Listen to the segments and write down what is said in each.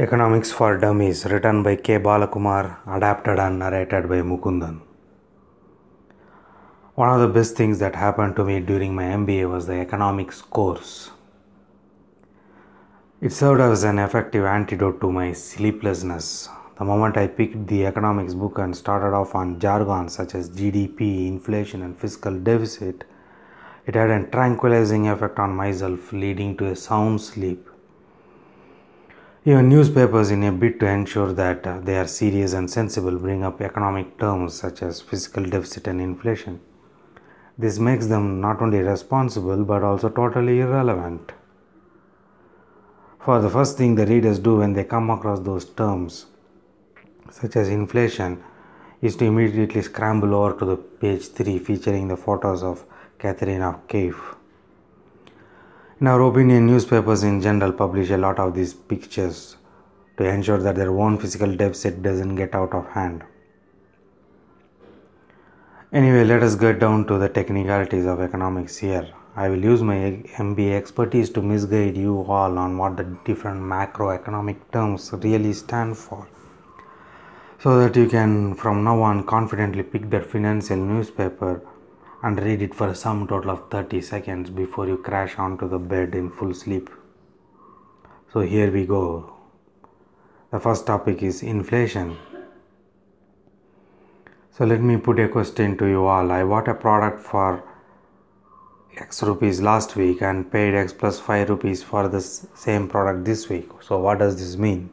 Economics for Dummies, written by K. Balakumar, adapted and narrated by Mukundan. One of the best things that happened to me during my MBA was the economics course. It served as an effective antidote to my sleeplessness. The moment I picked the economics book and started off on jargon such as GDP, inflation, and fiscal deficit, it had a tranquilizing effect on myself, leading to a sound sleep. Even newspapers, in a bid to ensure that uh, they are serious and sensible, bring up economic terms such as fiscal deficit and inflation. This makes them not only responsible but also totally irrelevant. For the first thing the readers do when they come across those terms, such as inflation, is to immediately scramble over to the page 3 featuring the photos of Katrina Kaif. Opinion, newspapers in general publish a lot of these pictures to ensure that their own physical deficit doesn't get out of hand. Anyway, let us get down to the technicalities of economics here. I will use my MBA expertise to misguide you all on what the different macroeconomic terms really stand for so that you can from now on confidently pick that financial newspaper and read it for a sum total of 30 seconds before you crash onto the bed in full sleep. So here we go. The first topic is inflation. So let me put a question to you all. I bought a product for X rupees last week and paid X plus 5 rupees for the same product this week. So what does this mean?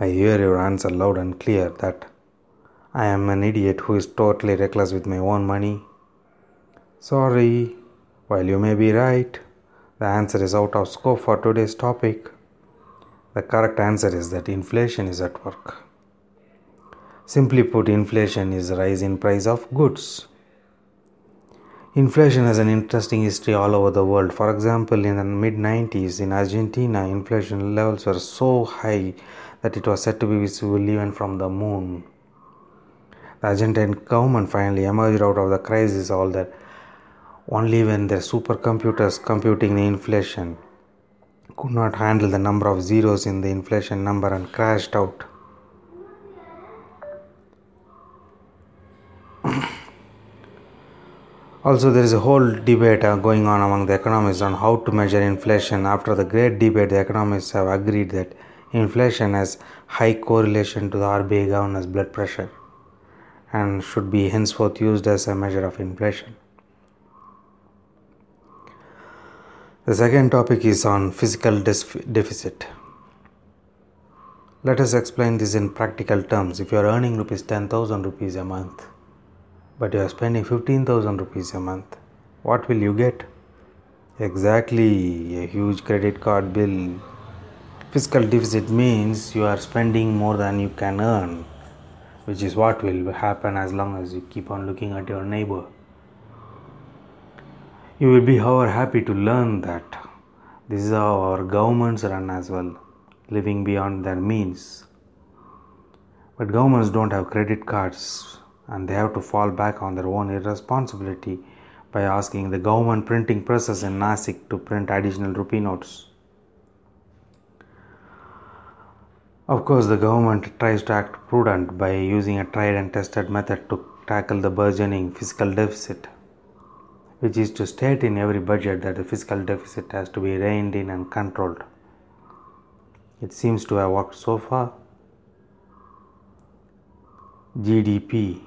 I hear your answer loud and clear that I am an idiot who is totally reckless with my own money. Sorry, while you may be right, the answer is out of scope for today's topic. The correct answer is that inflation is at work. Simply put, inflation is rise in price of goods. Inflation has an interesting history all over the world. For example, in the mid 90s in Argentina, inflation levels were so high that it was said to be visible even from the moon. The Argentine government finally emerged out of the crisis, all that only when their supercomputers computing the inflation could not handle the number of zeros in the inflation number and crashed out. also, there is a whole debate uh, going on among the economists on how to measure inflation. After the great debate, the economists have agreed that inflation has high correlation to the RBI governor's blood pressure and should be henceforth used as a measure of inflation. The second topic is on fiscal deficit. Let us explain this in practical terms. If you are earning rupees 10,000 rupees a month, but you are spending 15,000 rupees a month, what will you get? Exactly, a huge credit card bill. Fiscal deficit means you are spending more than you can earn which is what will happen as long as you keep on looking at your neighbor. You will be, however, happy to learn that this is how our governments run as well, living beyond their means. But governments don't have credit cards and they have to fall back on their own irresponsibility by asking the government printing presses in Nasik to print additional rupee notes. Of course, the government tries to act prudent by using a tried and tested method to tackle the burgeoning fiscal deficit, which is to state in every budget that the fiscal deficit has to be reined in and controlled. It seems to have worked so far. GDP.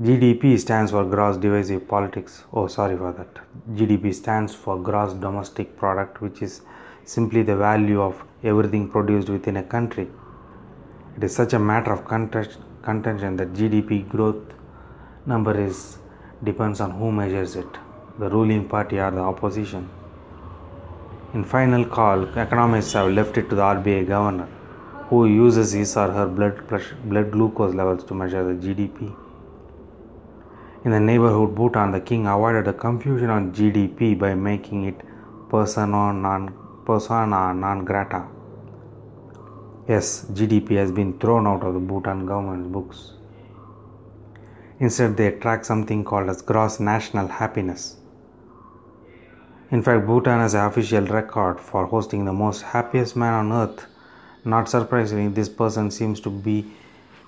GDP stands for gross divisive politics. Oh, sorry for that. GDP stands for gross domestic product, which is simply the value of everything produced within a country. It is such a matter of contention that GDP growth number is depends on who measures it, the ruling party or the opposition. In final call, economists have left it to the RBI governor, who uses his or her blood pressure, blood glucose levels to measure the GDP. In the neighborhood Bhutan, the king avoided the confusion on GDP by making it persona non persona non grata. Yes, GDP has been thrown out of the Bhutan government's books. Instead, they track something called as gross national happiness. In fact, Bhutan has an official record for hosting the most happiest man on earth. Not surprisingly, this person seems to be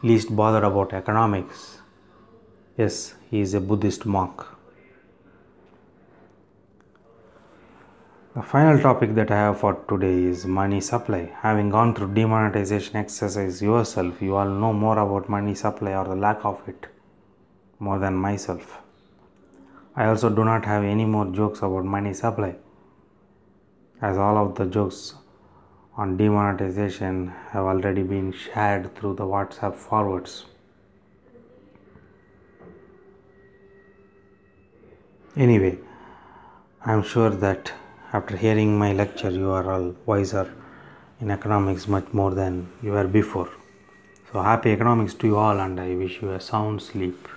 least bothered about economics. Yes, he is a Buddhist monk. The final topic that I have for today is money supply. Having gone through demonetization exercise yourself, you all know more about money supply or the lack of it more than myself. I also do not have any more jokes about money supply, as all of the jokes on demonetization have already been shared through the WhatsApp forwards. Anyway, I am sure that after hearing my lecture, you are all wiser in economics much more than you were before. So, happy economics to you all, and I wish you a sound sleep.